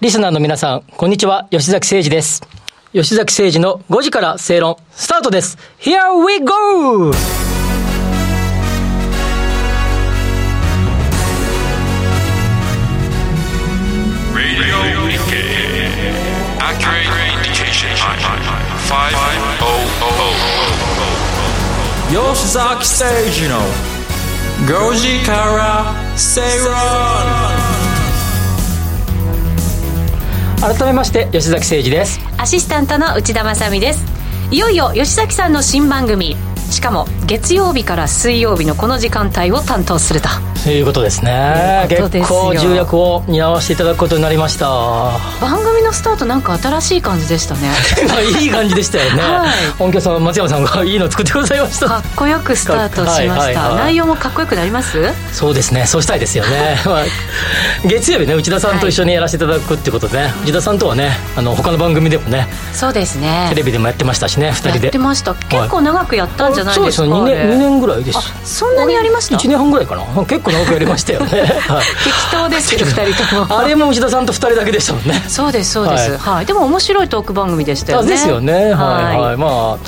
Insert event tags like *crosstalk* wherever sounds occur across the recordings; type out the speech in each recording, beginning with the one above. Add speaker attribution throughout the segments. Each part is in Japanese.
Speaker 1: リスナーの皆さん、こんにちは、吉崎誠二です。吉崎誠二の5時から正論、スタートです。Here we go!
Speaker 2: 吉崎誠二の5時から正論
Speaker 1: 改めまして、吉崎誠二です。
Speaker 3: アシスタントの内田まさみですいよいよ吉崎さんの新番組しかも月曜日から水曜日のこの時間帯を担当すると
Speaker 1: ということですね。結構重役を担わせていただくことになりました。
Speaker 3: 番組のスタートなんか新しい感じでしたね
Speaker 1: まあ *laughs* いい感じでしたよね。
Speaker 3: はい
Speaker 1: 音響さん、松山さんがいいの作ってくださいました。
Speaker 3: かっこよくスタートしました、
Speaker 1: はいはいはい
Speaker 3: 内容もかっこよくなります？
Speaker 1: そうですね、そうしたいですよね。*laughs* まあ、月曜日ね、内田さんと一緒にやらせていただくってことで、内田さんとはね、あの、他の番組でもね、
Speaker 3: そうですね
Speaker 1: テレビでもやってましたしね、二人で。
Speaker 3: やってました結構長くやったんじゃないですか、
Speaker 1: そうですね、2
Speaker 3: あれ
Speaker 1: 年、二年ぐらいです。
Speaker 3: あそんなにやりました
Speaker 1: ？1年半ぐらいかな。*laughs* 結構長くやりましたよね。*laughs* はい
Speaker 3: 適当ですけど2人とも
Speaker 1: あれも内田さんと2人だけでしたもんね。
Speaker 3: そうですそうです、
Speaker 1: は
Speaker 3: はいでも面白いトーク番組でしたよね
Speaker 1: あですよね。はいはい。
Speaker 3: はい
Speaker 1: ま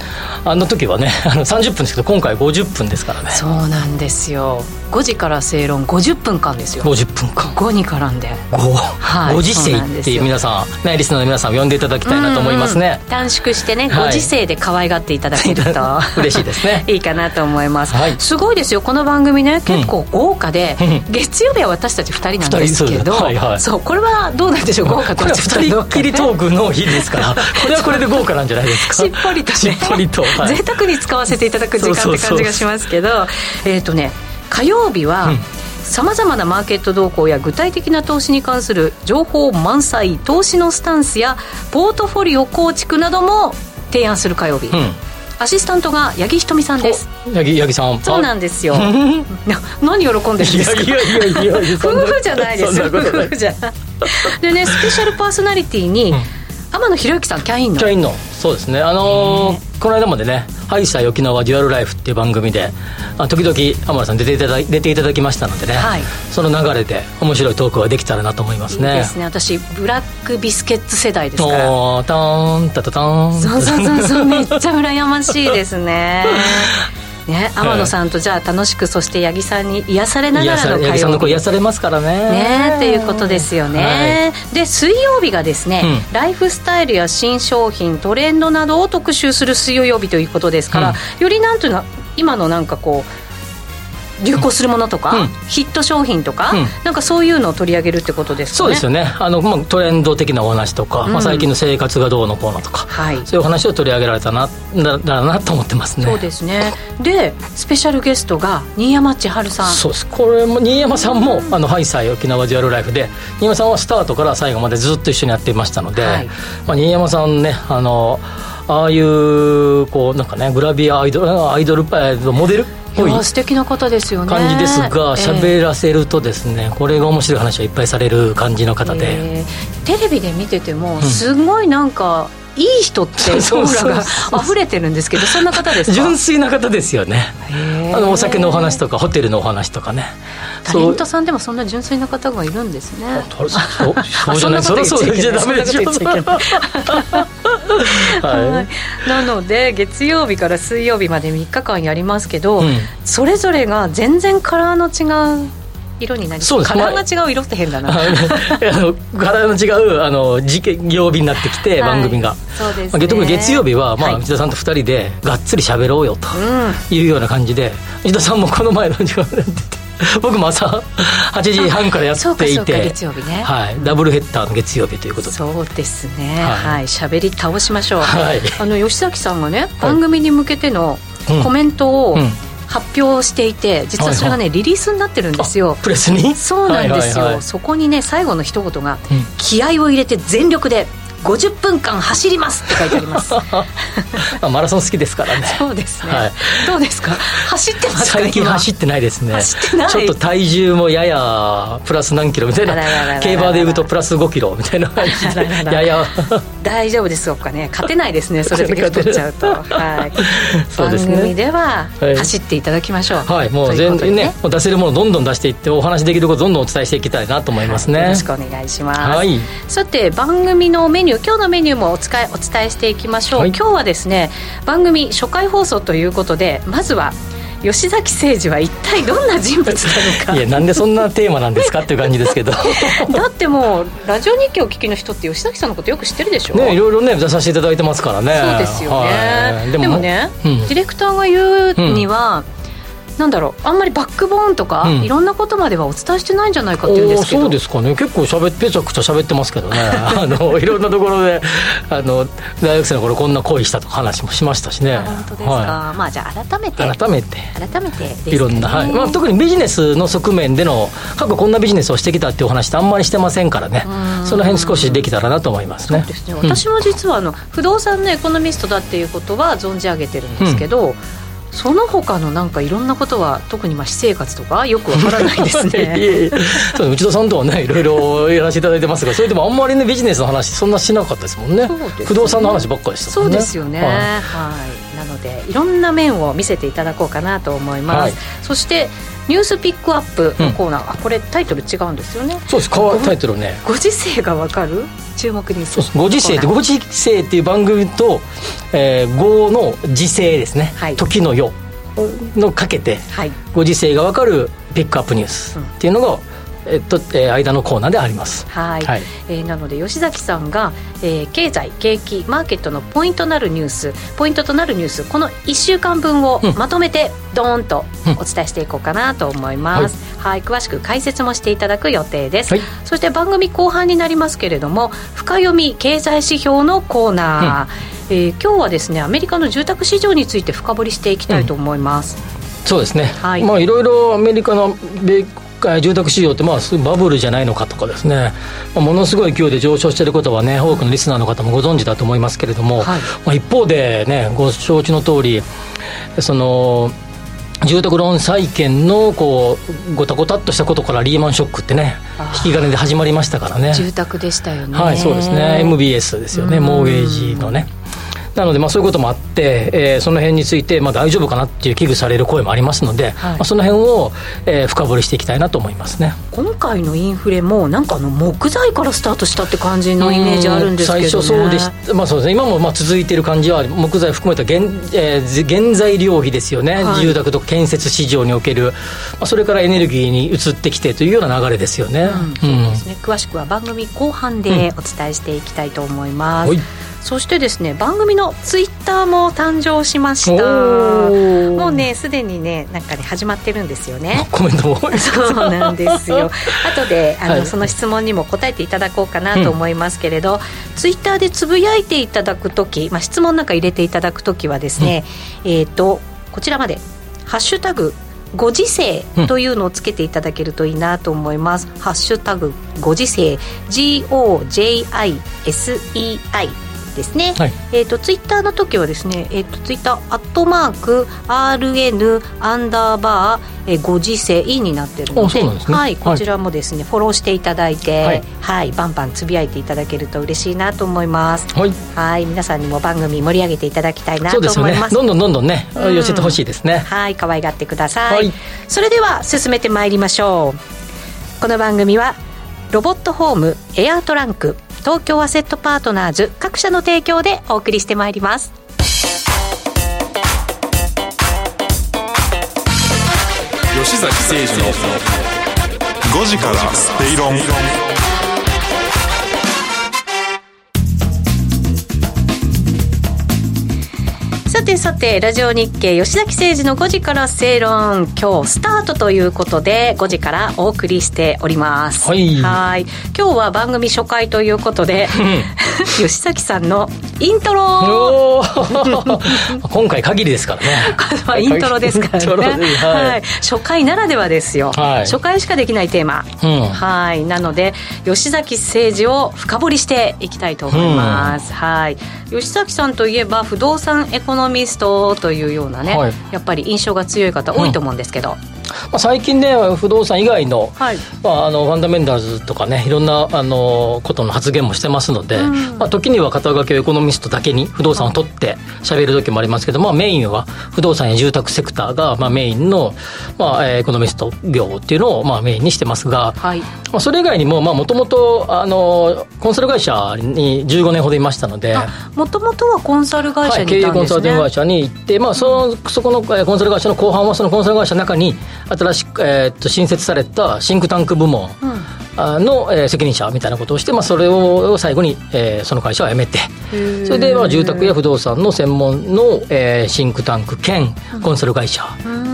Speaker 1: あ、あの時はね、あの30分ですけど、今回50分ですからね。
Speaker 3: そうなんですよ5時から正論50分間ですよ。
Speaker 1: 50分間。
Speaker 3: 5に絡んで。
Speaker 1: ご、
Speaker 3: はい
Speaker 1: ご時世っていう皆さん、ね、リスナーの皆さんを呼んでいただきたいなと思いますね。
Speaker 3: うんうん。短縮してね、
Speaker 1: はい。
Speaker 3: ご時世で可愛がっていただけると。*laughs*
Speaker 1: 嬉しいですね。*laughs*
Speaker 3: いいかなと思います、
Speaker 1: はい。
Speaker 3: すごいですよこの番組ね結構豪華で、
Speaker 1: うん。
Speaker 3: 月曜日は私たち2人なんですけど *laughs*
Speaker 1: はいはい。
Speaker 3: そうこれはどうなんでしょう豪華と
Speaker 1: これは二人っきりトークの日ですから、これはこれで豪華なんじゃないですか？
Speaker 3: しっぽりとね。
Speaker 1: しっぽりと。はい。
Speaker 3: 贅沢に使わせていただく時間って感じがしますけどえっ、とね火曜日は、
Speaker 1: うん。
Speaker 3: さまざまなマーケット動向や具体的な投資に関する情報満載投資のスタンスやポートフォリオ構築なども提案する火曜日、
Speaker 1: うん。
Speaker 3: アシスタントが八木ひとみさんです。
Speaker 1: お八木八木さん。
Speaker 3: そうなんですよ。な *laughs* 何喜んでるん
Speaker 1: い
Speaker 3: ですか？夫婦 *laughs* じゃないです夫婦じゃ。でねスペシャルパーソナリティに、天野博之さんキャインの。
Speaker 1: キャインの、そうですね。あのーこの間までね、ハイサイ沖縄デュアルライフっていう番組で、あ時々天野さん出ていただい出ていただきましたのでね、
Speaker 3: はい。
Speaker 1: その流れで面白いトークができたらなと思いますね。
Speaker 3: いいですね。私ブラックビスケッツ世代ですから。
Speaker 1: おー、ターン、タタターン。
Speaker 3: そうそうそうそう。めっちゃ羨ましいですね *laughs* ね天野さんとじゃあ楽しくそして八木さんに癒されながらの火
Speaker 1: 八木さんの
Speaker 3: 曜日。
Speaker 1: 声癒されますからね。
Speaker 3: ねっていうことですよね、で水曜日がですね、
Speaker 1: うん。
Speaker 3: ライフスタイルや新商品トレンドなどを特集する水曜日ということですから、よりなんというの今のなんかこう流行するものとか、
Speaker 1: うん。
Speaker 3: ヒット商品とか、
Speaker 1: うん。
Speaker 3: なんかそういうのを取り上げるってことですかね。
Speaker 1: そうですよね。あの、まあ、トレンド的なお話とか、
Speaker 3: うん。
Speaker 1: まあ、最近の生活がどうのこうのとか、
Speaker 3: はい。
Speaker 1: そういうお話を取り上げられたなだだなと思ってますね。
Speaker 3: そうですね。でスペシャルゲストが新山千春さん。
Speaker 1: そうです。これも新山さんも、あのハイサイ沖縄デュアルライフで新山さんはスタートから最後までずっと一緒にやっていましたので、
Speaker 3: はい。
Speaker 1: まあ、新山さんねあのああいうこうなんかねグラビアアイドルアイドルえーモデルい
Speaker 3: 素敵な方ですよね。
Speaker 1: 感じですが
Speaker 3: ええ。
Speaker 1: 喋らせるとですね、これが面白い話をいっぱいされる感じの方で、
Speaker 3: えーテレビで見ててもすごいなんか、いい人ってオ *laughs*
Speaker 1: そう
Speaker 3: ラが溢れてるんですけどそんな方ですか？
Speaker 1: 純粋な方ですよね。あのお酒のお話とかホテルのお話とかね。
Speaker 3: タレントさんでもそんな純粋な方がいるんですね。
Speaker 1: そうそうそうじゃない。
Speaker 3: そんなこと言っちゃ
Speaker 1: そろそろ言っちゃダメでしょは *laughs*
Speaker 3: はい。い、なので月曜日から水曜日まで3日間やりますけど、
Speaker 1: うん。
Speaker 3: それぞれが全然カラーの違う色になり
Speaker 1: そうです。
Speaker 3: カラーが違う色って変だな。
Speaker 1: あ *laughs* の体の違うあの事件曜日になってきて、番組が。
Speaker 3: はいそうですね。
Speaker 1: まあ、特に月曜日は、まあ
Speaker 3: はい。
Speaker 1: 内田さんと2人でがっつり喋ろうよと
Speaker 3: うん。
Speaker 1: いうような感じで内田さんもこの前の時間で僕も朝8時半からやっていて
Speaker 3: 月曜日ね。
Speaker 1: はい、ダブルヘッダーの月曜日ということで。
Speaker 3: そうですね。
Speaker 1: はい。
Speaker 3: はい。喋、り倒しましょう、
Speaker 1: はい。
Speaker 3: あの吉崎さんがね番組に向けての
Speaker 1: うん
Speaker 3: コメントを
Speaker 1: うん
Speaker 3: 発表していて実はそれがね、リリースになってるんですよ。
Speaker 1: あプレスに？
Speaker 3: そうなんですよ、
Speaker 1: はいはいはい。
Speaker 3: そこにね最後の一言が、
Speaker 1: うん。
Speaker 3: 気合を入れて全力で50分間走りますって書いてあります。*laughs*
Speaker 1: マラソン好きですからね。
Speaker 3: そうですね、はい、どうですか？走ってますか？
Speaker 1: 最近走ってないですね。ちょっと体重もややプラス何キロみたいな。競馬でいうとプラス5キロみたいな。感じでやや。
Speaker 3: 大丈夫ですかね？勝てないですね。それだけ太っちゃうと、はい、*laughs* そうですね、番組では走っていただきましょう。
Speaker 1: はい、もう全然ね出せるものどんどん出していってお話できることどんどんお伝えしていきたいなと思いますね、
Speaker 3: よろしくお願いします、はい、さて番組のメニュー今日のメニューもお伝えお伝えしていきましょう、はい、今日はですね番組初回放送ということでまずは吉崎誠二は一体どんな人物なのか。
Speaker 1: いやなんでそんなテーマなんですかっていう感じですけど。*laughs* だ
Speaker 3: ってもうラジオ日記を聞きの人って吉崎さんのことよく知ってるでしょ？
Speaker 1: ねいろいろね出させていただいてますからね。
Speaker 3: そうですよね、はい、でもね、うん、ディレクターが言うには、うんなんだろうあんまりバックボーンとか、うん、いろんなことまではお伝えしてないんじゃないかっていうんですけど。
Speaker 1: そうですかね。結構しゃべぺちゃくちゃ喋ってますけどね。*laughs* あのいろんなところであの大学生の頃こんな恋したとか話もしましたしね。
Speaker 3: 本当ですか、はい、まあじゃあ改めて。
Speaker 1: 改めて。
Speaker 3: 改めて、ね、
Speaker 1: いろんな、はい。まあ、特にビジネスの側面での過去こんなビジネスをしてきたっていうお話ってあんまりしてませんからね。その辺少しできたらなと思いますね。
Speaker 3: そうですね。私も実はあの、不動産のエコノミストだっていうことは存じ上げてるんですけど、うんその他のなんかいろんなことは特にまあ私生活とかよくわからないですね。*laughs*
Speaker 1: そう内田さんとはねいろいろやらせていただいてますがそれでもあんまりねビジネスの話そんなしなかったですもんね、ね、不動産の話ばっかりした
Speaker 3: もんね。そうですよね。はい、はいなのでいろんな面を見せていただこうかなと思います、はい、そしてニュースピックアップのコーナー、うん、あこれタイトル違うんですよね。
Speaker 1: そうです。タイトルね。
Speaker 3: ご時世がわかる？注目に
Speaker 1: そうご時世ってご時世っていう番組と、えー、語の時世ですね、はい、時の世のかけて、はい、ご時世が分かるピックアップニュースっていうのが、えっとえー、間のコーナーであります。
Speaker 3: はい、はい、えー、なので吉崎さんが、えー、経済景気マーケットのポイントなるニュースポイントとなるニュースこの1週間分をまとめて、ドーンとお伝えしていこうかなと思います、うん、はい、はい、詳しく解説もしていただく予定です、はい、そして番組後半になりますけれども深読み経済指標のコーナー、うん。えー、今日はですねアメリカの住宅市場について深掘りしていきたいと思います、
Speaker 1: うん、そうですね、はい、まあいろいろアメリカの米住宅市場ってまあバブルじゃないのかとかですね、まあ、ものすごい勢いで上昇していることはね多くのリスナーの方もご存知だと思いますけれども、はい、まあ、一方でねご承知の通りその住宅ローン債券のこうごたごたっとしたことからリーマンショックってね引き金で始まりましたからね。
Speaker 3: 住宅でしたよね。
Speaker 1: はいそうですね。MBS ですよね。モーゲージのねなので、まあ、そういうこともあって、えー、その辺について、まあ、大丈夫かなっていう危惧される声もありますので、はい、まあ、その辺を、えー、深掘りしていきたいなと思いますね。
Speaker 3: 今回のインフレも、なんかあの木材からスタートしたって感じのイメージあるんですけど、ね、最初そうでし、
Speaker 1: まあそうですね、今もまあ続いている感じは、木材含めた原,、えー、原材料費ですよね、はい、住宅と建設市場における、まあ、それからエネルギーに移ってきてというような流れですよね。うん、
Speaker 3: そうですね、詳しくは番組後半でお伝えしていきたいと思います。うんそしてですね番組のツイッターも誕生しました。もうねすでにねなんかね始まってるんですよね。
Speaker 1: コメントも *laughs*
Speaker 3: そうなんですよ。*laughs* 後であの、はい、その質問にも答えていただこうかなと思いますけれど、うん、ツイッターでつぶやいていただく時、まあ、質問なんか入れていただく時はですね、うん、えっ、ー、とこちらまで「ハッシュタグご時世というのをつけていただけるといいなと思います、うん、ハッシュタグご時世。GOJISEI ですね、はい、えっ、ー、とツイッターの時はですねえっ、ー、とツイッターアットマーク RN アンダーバー、えー、ご時世になってるので、ね、はい、こちらもですね、フォローしていただいて、はい、はい、バンバンつぶやいていただけると嬉しいなと思います。はい。はい皆さんにも番組盛り上げていただきたいなと思います、
Speaker 1: ね、どんどんどんどんね、うん、寄せてほしいですね。
Speaker 3: はい可愛がってください、はい、それでは進めてまいりましょう。この番組はロボットホームエアートランク東京アセットパートナーズ各社の提供でお送りしてまいります。
Speaker 4: 吉崎誠二の5時からスペイロン
Speaker 3: てさてラジオ日経吉崎誠二の5時から正論。今日スタートということで5時からお送りしております。はい。今日は番組初回ということで *laughs* 吉崎さんのイントロ。*laughs*
Speaker 1: 今回限り *laughs* ですから
Speaker 3: ね。イントロですからね、はい、はい、初回ならではですよ、はい、初回しかできないテーマ、うん、はい。なので吉崎誠二を深掘りしていきたいと思います、うん、はい。吉崎さんといえば不動産エコノミストというようなね、はい、やっぱり印象が強い方多いと思うんですけど、うん
Speaker 1: まあ、最近ね不動産以外の,、はい。まあ、あのファンダメンタルズとかねいろんなあのことの発言もしてますので、うん、まあ、時には肩書きエコノミストだけに不動産を取って喋る時もありますけど、まあ、メインは不動産や住宅セクターが、まあ、メインの、まあ、エコノミスト業っていうのを、まあ、メインにしてますが、はい。まあ、それ以外にももともとコンサル会社に15年ほどいましたので
Speaker 3: もともとはコンサル会社に
Speaker 1: いたんです、ね。はい、経営コンサル会社に行って、まあ、そのそこのコンサル会社の後半はそのコンサル会社の中に新しく、えー、っと新設されたシンクタンク部門の、えー、責任者みたいなことをして、まあ、それを最後に、えー、その会社を辞めて。それで、まあ、住宅や不動産の専門の、えー、シンクタンク兼コンサル会社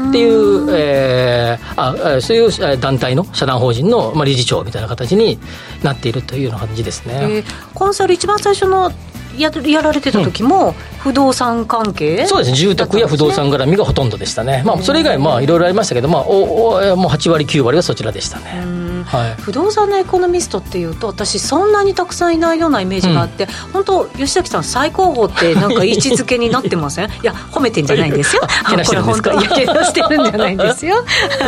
Speaker 1: っていう、えー、あそういう団体の社団法人の、まあ、理事長みたいな形になっているというような感じですね。えー、
Speaker 3: コンサル一番最初のややられてた時も、不動産関係、
Speaker 1: そうですね。住宅や不動産絡みがほとんどでしたね、まあ、それ以外まあいろいろありましたけど、まあ、おおもう8割9割はそちらでしたね。
Speaker 3: はい、不動産のエコノミストっていうと私そんなにたくさんいないようなイメージがあって、うん、本当吉崎さん最高峰ってなんか位置づけになってません？*laughs* いや褒めてんじゃないんですよ？*laughs*
Speaker 1: これ本当い
Speaker 3: やけなしてるんじゃないんですよ？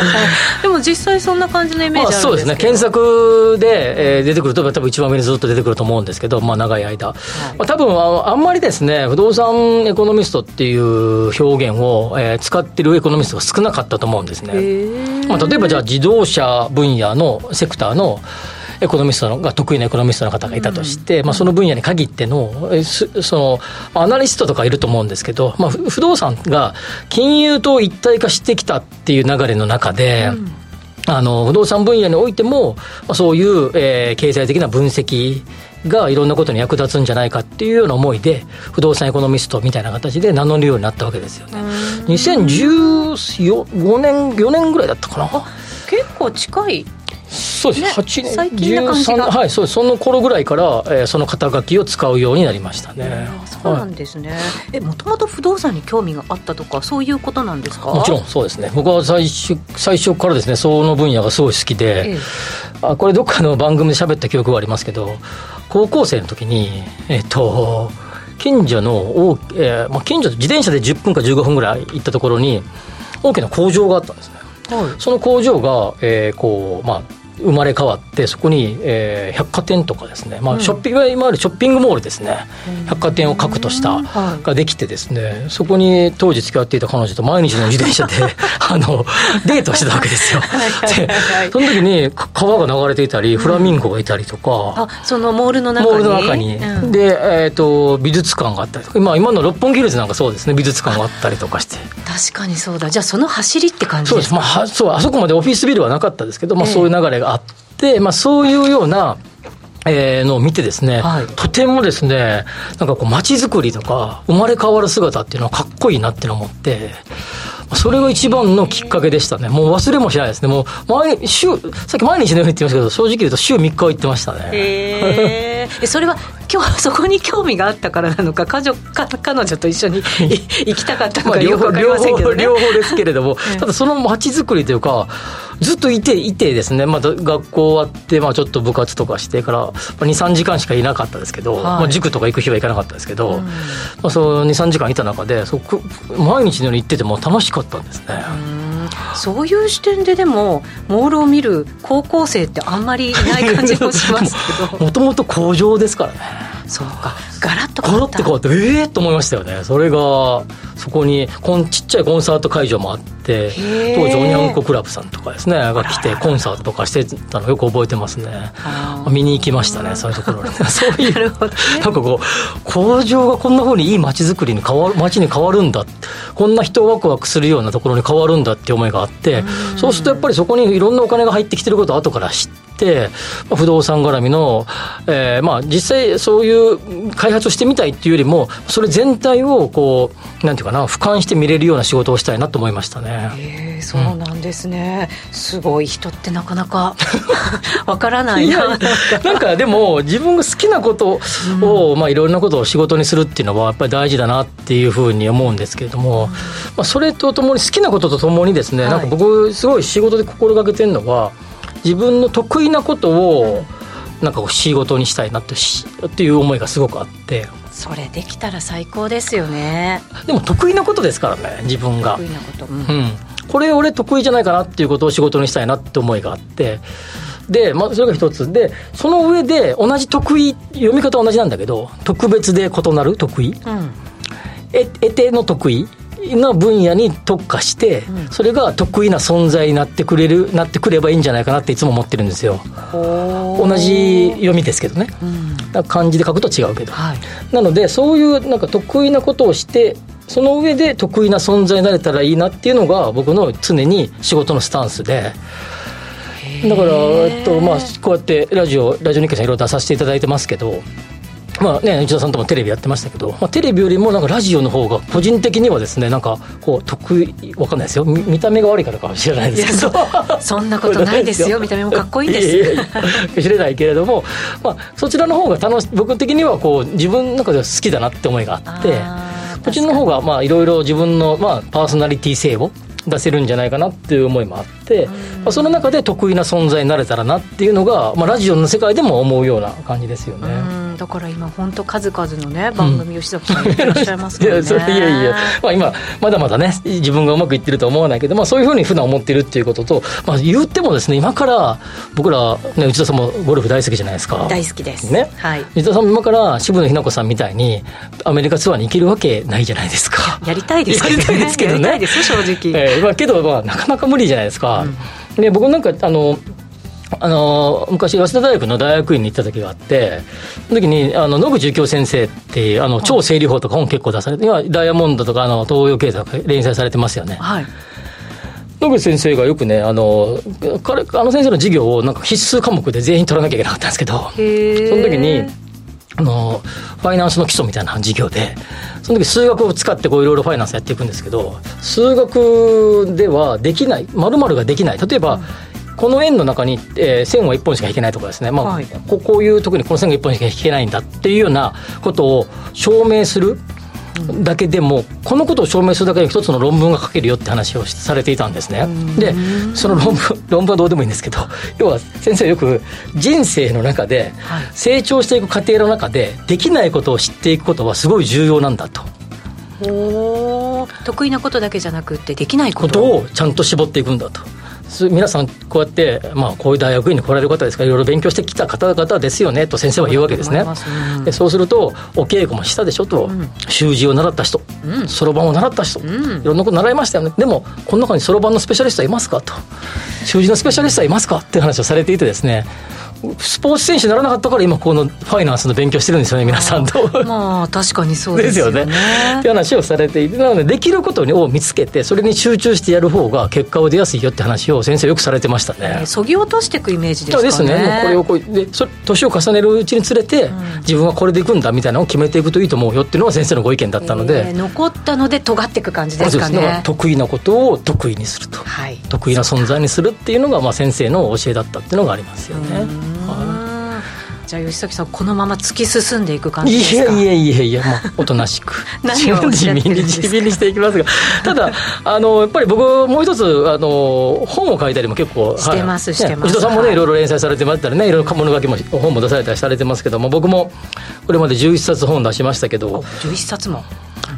Speaker 3: *laughs* でも実際そんな感じのイメージあるんですけど、まあ、そうですね。
Speaker 1: 検索で、えー、出てくると多分一番上にずっと出てくると思うんですけど、まあ、長い間、はい。まあ、多分あんまりですね不動産エコノミストっていう表現を、えー、使ってるエコノミストが少なかったと思うんですね、まあ、例えばじゃあ自動車分野のセクターのエコノミストのが得意なエコノミストの方がいたとして、うん、まあ、その分野に限ってのそのアナリストとかいると思うんですけど、まあ、不動産が金融と一体化してきたっていう流れの中で、うん。あの不動産分野においても、まあ、そういう、えー、経済的な分析がいろんなことに役立つんじゃないかっていうような思いで不動産エコノミストみたいな形で名乗るようになったわけですよね。2015年4年ぐらいだったかな。
Speaker 3: 結構近い
Speaker 1: そうです、ね、8年最近な13はいそうその頃ぐらいから、えー、その肩書きを使うようになりましたね、
Speaker 3: そうなんですね、はい、えもともと不動産に興味があったとかそういうことなんですか？
Speaker 1: もちろんそうですね。僕は最初最初からですねその分野がすごい好きで、ええ、あこれどっかの番組で喋った記憶がありますけど高校生の時にえっ、ー、と近所の大、えーまあ、近所自転車で10分か15分ぐらい行ったところに大きな工場があったんですね、はい、その工場が、えー、こうまあ生まれ変わってそこに、えー、百貨店とかですね、まあ、ショッピング、今あるショッピングモールですね、百貨店を核としたができてですね。そこに当時付き合っていた彼女と毎日の自転車で *laughs* あのデートしてたわけですよ。でその時に川が流れていたりフラミンゴがいたりとか、
Speaker 3: あそのモールの中に？
Speaker 1: モールの中に、うん、で、えーと、美術館があったりとか今今の六本木ヒルズなんかそうですね。美術館があったりとかして。
Speaker 3: 確かにそうだ。じゃあその走りって感じですか？
Speaker 1: そうです、まあ、そうあそこまでオフィスビルはなかったですけど、まあ、そういう流れがあって、まあ、そういうような、えー、のを見てですね、はい、とてもですね、なんかこう街づくりとか、生まれ変わる姿っていうのはかっこいいなって思って、それが一番のきっかけでしたね。もう忘れもしないですね。もう毎週、さっき毎日のように言ってましたけど、正直言うと週3日は行ってましたね。
Speaker 3: へえ。それは今日そこに興味があったからなのか、彼女か彼女と一緒に *laughs* 行きたかったのかよくわかりませんけど、
Speaker 1: ね、両方ですけれども、*laughs* ただその街づくりというか、ずっといていてですね、まあ、学校終わって、まあ、ちょっと部活とかしてから23時間しかいなかったですけど、はい、まあ、塾とか行く日は行かなかったですけど、うん、まあ、そう23時間いた中でそ毎日のように行ってても楽しかったんですね。
Speaker 3: そういう視点ででもモールを見る高校生ってあんまりいない感じもしますけど。*laughs*
Speaker 1: もともと工場ですからね
Speaker 3: そうか。ガラッと
Speaker 1: 変わった。ガラッと変わってええー、と思いましたよね。それがそこにこんちっちゃいコンサート会場もあって当時オニャンコクラブさんとかですねが来てコンサートとかしてたのよく覚えてますね。見に行きましたねそういうところに。*laughs* そういう、ね、なんかこう工場がこんなふうにいい街づくりに変わる街に変わるんだ。こんな人をワクワクするようなところに変わるんだって思いがあってそうするとやっぱりそこにいろんなお金が入ってきてることを後から知って、まあ、不動産絡みの、えー、まあ実際そういう開発をしてみたいっていうよりもそれ全体をこうなんていうかな俯瞰して見れるような仕事をしたいなと思いましたね。
Speaker 3: えそうなんですね、うん、すごい人ってなかなか *laughs* わからない。な
Speaker 1: なんかでも自分が好きなことを、うん、まあいろんなことを仕事にするっていうのはやっぱり大事だなっていうふうに思うんですけれども、うん、まあ、それとともに好きなこととともにですね、はい、なんか僕すごい仕事で心がけてるのは自分の得意なことをなんか仕事にしたいなってっていう思いがすごくあって。
Speaker 3: それできたら最高ですよね。
Speaker 1: でも得意なことですからね自分が。
Speaker 3: 得意なこと、うん、
Speaker 1: うん、これ俺得意じゃないかなっていうことを仕事にしたいなって思いがあって。で、まあ、それが一つ。でその上で同じ得意読み方は同じなんだけど特別で異なる得意、うん、え得ての得意？の分野に特化して、うん、それが得意な存在になってくれるなってくればいいんじゃないかなっていつも思ってるんですよ。同じ読みですけどね、うん、漢字で書くと違うけど、はい、なのでそういうなんか得意なことをしてその上で得意な存在になれたらいいなっていうのが僕の常に仕事のスタンスで。だから、えっとまあ、こうやってラジオラジオ日経さんいろいろ出させていただいてますけどまあね、内田さんともテレビやってましたけど、まあ、テレビよりもなんかラジオの方が個人的にはですねなんかこう得意わかんないですよ。見た目が悪いからかもしれないですけど。
Speaker 3: そんなこと *laughs* ないですよ。見た目もかっこいいです。
Speaker 1: 知れないけれども、まあ、そちらの方が楽し僕的にはこう自分の中では好きだなって思いがあってこっちの方がまあいろいろ自分のまあパーソナリティ性を出せるんじゃないかなっていう思いもあって、まあ、その中で得意な存在になれたらなっていうのが、まあ、ラジオの世界でも思うような感じですよね。
Speaker 3: だから今本当数々のね番組吉崎さん。やってらっしゃいますからね、*laughs* いや
Speaker 1: いやいや、まあ、今まだまだね自分がうまくいってるとは思わないけど、まあ、そういうふうに普段思ってるっていうことと、まあ、言ってもですね今から僕ら、ね、内田さんもゴルフ大好きじゃないですか。
Speaker 3: 大好きです。
Speaker 1: ね、はい、内田さんも今から渋野日向子さんみたいにアメリカツアーに行けるわけないじゃないですか。
Speaker 3: やりたいですけどね。やりたいですけどね。正直、
Speaker 1: えーまあ、けど、まあ、なかなか無理じゃないですか、うん、で僕なんかあのあの昔早稲田大学の大学院に行った時があってその時にあの野口幸雄先生っていうあの超整理法とか本結構出されて今ダイヤモンドとかあの東洋経済とか連載されてますよね。はい。野口先生がよくねあの彼あの先生の授業をなんか必須科目で全員取らなきゃいけなかったんですけどその時にあのファイナンスの基礎みたいな授業でその時数学を使っていろいろファイナンスやっていくんですけど数学ではできない〇〇ができない。例えば、うんこの円の中に、えー、線は1本しか引けないとかですね、まあ、はい、ここういう特にこの線が1本しか引けないんだっていうようなことを証明するだけでもこのことを証明するだけで一つの論文が書けるよって話をされていたんですね。でその論文論文はどうでもいいんですけど *laughs* 要は先生よく人生の中で成長していく過程の中でできないことを知っていくことはすごい重要なんだと。
Speaker 3: 得意なことだけじゃなくてできない
Speaker 1: ことをちゃんと絞っていくんだと。皆さんこうやって、まあ、こういう大学院に来られる方ですからいろいろ勉強してきた方々ですよねと先生は言うわけですね、うん、でそうするとお稽古もしたでしょと、うん、習字を習った人そろばんを習った人、うん、いろんなこと習いましたよね。でもこの中にそろばんのスペシャリストはいますかと。習字のスペシャリストはいますかっていう話をされていてですねスポーツ選手にならなかったから今このファイナンスの勉強してるんですよね皆さんと。
Speaker 3: まあ確かにそうですよね。
Speaker 1: っていう話をされていてなのでできることを見つけてそれに集中してやる方が結果を出やすいよって話を先生よくされてましたね。
Speaker 3: そぎ落としていくイメージですかね。
Speaker 1: ですね。もうこれをこうでそ年を重ねるうちにつれて、うん、自分はこれでいくんだみたいなのを決めていくといいと思うよっていうのが先生のご意見だったので、
Speaker 3: えー、残ったので尖っていく感じですかね。
Speaker 1: 得意なことを得意にすると、はい、得意な存在にするっていうのがまあ先生の教えだったっていうのがありますよね。はい
Speaker 3: じゃあ吉崎さんこのまま突き進んでいく感じですか？
Speaker 1: いやいやいやいや、まあ、おとなしく。*laughs*
Speaker 3: 何を
Speaker 1: 地味に地味にしていきますが。ただあのやっぱり僕もう一つあの本を書いたりも結構
Speaker 3: してます、はい、してます。
Speaker 1: 内田さんもね、はい、いろいろ連載されてましたりねいろいろ物書きも本も出されたりされてますけども僕もこれまで11冊本出しましたけど。
Speaker 3: 11冊も。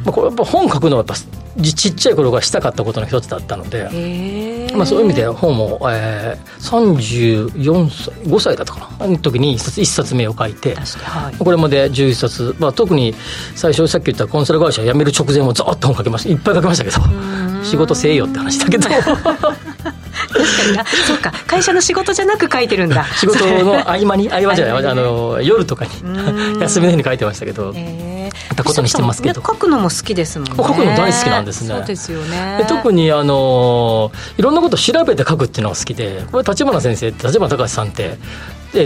Speaker 1: まあ、これやっぱ本書くのはやっぱちっちゃい頃がしたかったことの一つだったので、まあ、そういう意味で本を、えー、34歳5歳だったかな。の時に一冊一冊目を書いて、はい、これまで11冊、まあ、特に最初さっき言ったコンサル会社辞める直前もずっと本書きました。いっぱい書きましたけど仕事せえよって話だけど。
Speaker 3: 確かにな。そうか。会社の仕事じゃなく書いてるんだ。*laughs*
Speaker 1: 仕事の合間に合間じゃない *laughs* あの夜とかに *laughs* 休みの日に書いてましたけど、えー、たことにしてますけど、
Speaker 3: 書くのも好きですもんね。書
Speaker 1: くの大好きなんですね。
Speaker 3: そうですよね。
Speaker 1: 特にあのいろんなこと調べて書くっていうのが好きでこれ立花先生立花隆さんって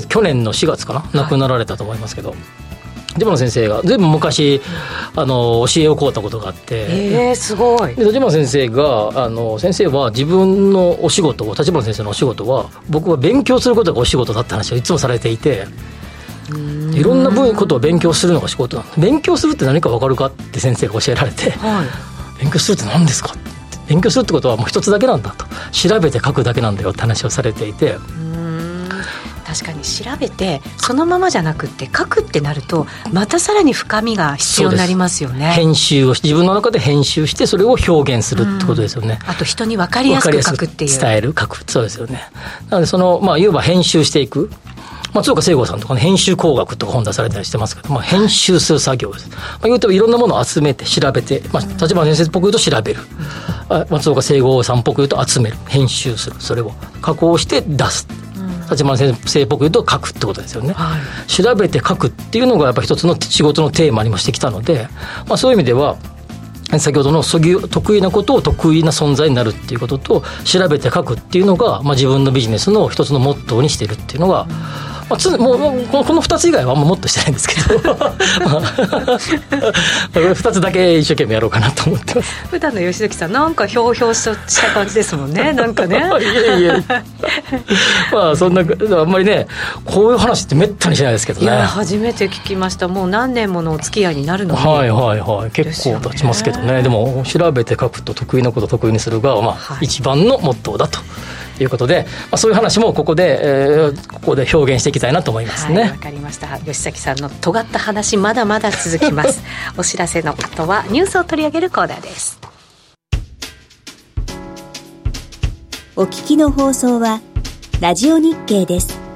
Speaker 1: 去年の4月かな亡くなられたと思いますけど、はい立花先生が全部昔あの教えを請うたことがあって。
Speaker 3: えー、すごい。
Speaker 1: で立花先生があの先生は自分のお仕事を立花先生のお仕事は僕は勉強することがお仕事だって話をいつもされていていろんな分ことを勉強するのが仕事なん勉強するって何か分かるかって先生が教えられて、はい、勉強するって何ですか勉強するってことはもう一つだけなんだと。調べて書くだけなんだよって話をされていて。
Speaker 3: 確かに調べてそのままじゃなくて書くってなるとまたさらに深みが必要になりますよね。
Speaker 1: 編集を自分の中で編集してそれを表現するってことですよね、
Speaker 3: あと人に分かりやすく書くっていう。
Speaker 1: 伝える書く。そうですよね。なのでそのまあいわば編集していく松岡聖吾さんとかね、編集工学とか本出されたりしてますけど、まあ、編集する作業です。まあ、言うといろんなものを集めて、調べて、まあ、立花先生っぽく言うと調べる。松岡聖吾さんっぽく言うと集める。編集する。それを加工して出す。立花先生っぽく言うと書くってことですよね、はい、調べて書くっていうのがやっぱ一つの仕事のテーマにもしてきたので、まあ、そういう意味では先ほどの得意なことを得意な存在になるっていうことと調べて書くっていうのが、まあ、自分のビジネスの一つのモットーにしてるっていうのが、うんまあ、つもうこの2つ以外はあんまもっとしてないんですけど。*laughs* 2つだけ一生懸命やろうかなと思ってます。
Speaker 3: 普段の吉崎さんなんかひょうひょうした感じですもんね。なんかね。*laughs* い
Speaker 1: やいやまあそんなあんまりねこういう話ってめったにしないですけどね。いや
Speaker 3: 初めて聞きました。もう何年ものお付き合いになるのに。
Speaker 1: はいはいはい。結構経ちますけどね。でも調べて書くと得意なこと得意にするが、まあ、はい、一番のモットーだとということで、まあ、そういう話もここで、えー、ここで表現していきたいなと思いますね。
Speaker 3: わ、はい、かりました。吉崎さんの尖った話まだまだ続きます。*laughs* お知らせの後はニュースを取り上げるコーナーです。
Speaker 5: お聞きの放送はラジオ日経です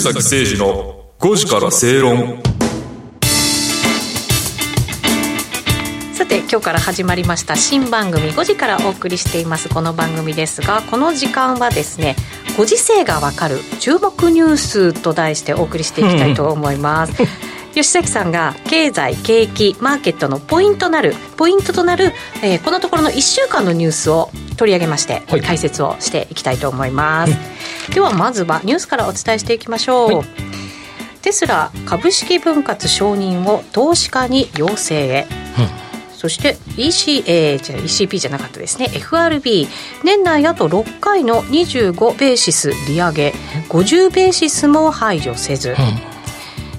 Speaker 4: 崎誠二の5時から正論。
Speaker 3: さて今日から始まりました新番組5時からお送りしています。この番組ですがこの時間はですねご時世がわかる注目ニュースと題してお送りしていきたいと思います、吉崎さんが経済景気マーケットのポイントなるポイントとなる、えー、このところの1週間のニュースを取り上げまして、はい、解説をしていきたいと思います、ではまずはニュースからお伝えしていきましょう、はい、テスラ株式分割承認を投資家に要請へ、うん、そして ECA じゃ ECP じゃなかったですね。FRB 年内あと6回の25ベーシス利上げ。50ベーシスも排除せず、うん、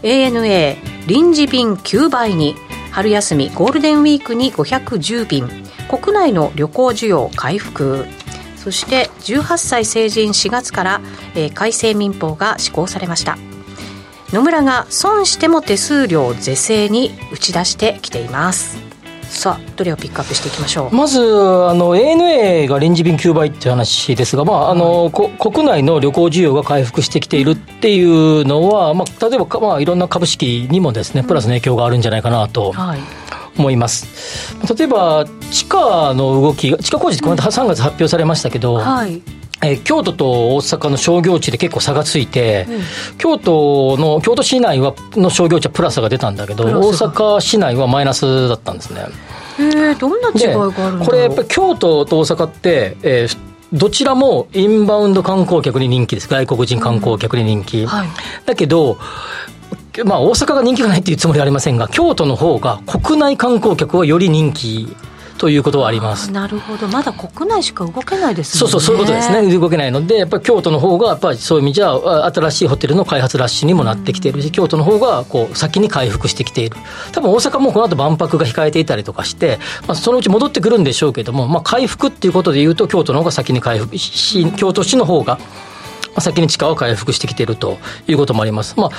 Speaker 3: ANA 臨時便9倍に。春休みゴールデンウィークに510便。国内の旅行需要回復そして18歳成人4月から、えー、改正民法が施行されました。野村が損しても手数料是正に打ち出してきています。さあどれをピックアップしていきましょう？
Speaker 1: まずあの ANA が臨時便9倍っていう話ですが、まああの、はい、国内の旅行需要が回復してきているっていうのは、まあ、例えば、まあ、いろんな株式にもですねプラスの影響があるんじゃないかなと。はい思います。例えば地価の動き地価工事ってこの間3月発表されましたけど、はい。えー、京都と大阪の商業地で結構差がついて、うん、京都の京都市内はの商業地はプラスが出たんだけど大阪市内はマイナスだったんですね。
Speaker 3: へえどんな違いがある
Speaker 1: これやっぱり京都と大阪って、えー、どちらもインバウンド観光客に人気です。外国人観光客に人気、うん。はい、だけどまあ、大阪が人気がないっていうつもりはありませんが、京都の方が国内観光客はより人気ということはあります。
Speaker 3: なるほど、まだ国内しか動けないです
Speaker 1: ね。そうそう、そういうことですね、動けないので、やっぱり京都の方が、やっぱりそういう意味じゃ、新しいホテルの開発ラッシュにもなってきているし、京都の方がこう先に回復してきている、多分大阪もこの後万博が控えていたりとかして、まあ、そのうち戻ってくるんでしょうけども、まあ、回復っていうことでいうと、京都の方が先に回復し、京都市の方がまあ、先に地価は回復してきているということもあります。まあ、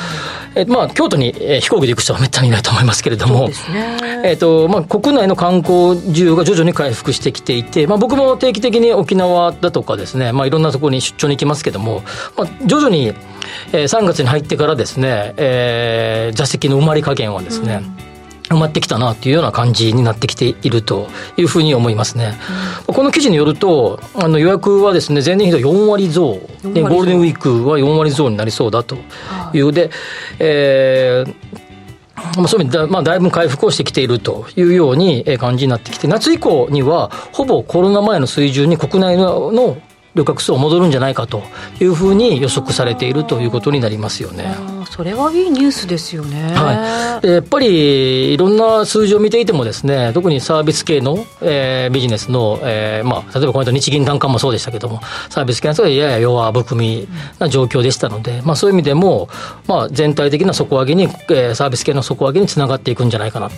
Speaker 1: えまあ、京都に、えー、飛行機で行く人はめったにいないと思いますけれども、ね、えっ、と、まあ、国内の観光需要が徐々に回復してきていて、まあ、僕も定期的に沖縄だとかですね、まあ、いろんなところに出張に行きますけども、まあ、徐々に、えー、3月に入ってからですね、えー、座席の埋まり加減はですね、うん埋まってきたなというような感じになってきているというふうに思いますね。うん、この記事によると、あの予約はですね、前年比で4割増、でゴールデンウィークは4割増になりそうだという、で、えーまあ、そういう意味で、まあ、だいぶ回復をしてきているというように感じになってきて、夏以降には、ほぼコロナ前の水準に国内の旅客数を戻るんじゃないかというふうに予測されているということになりますよね。
Speaker 3: それはいいニュースですよね。
Speaker 1: はい、やっぱりいろんな数字を見ていてもですね、特にサービス系の、えー、ビジネスの、えーまあ、例えばこの間日銀短観もそうでしたけども、サービス系の人はやや弱含みな状況でしたので、まあ、そういう意味でも、まあ、全体的な底上げに、えー、サービス系の底上げにつながっていくんじゃないかな。ま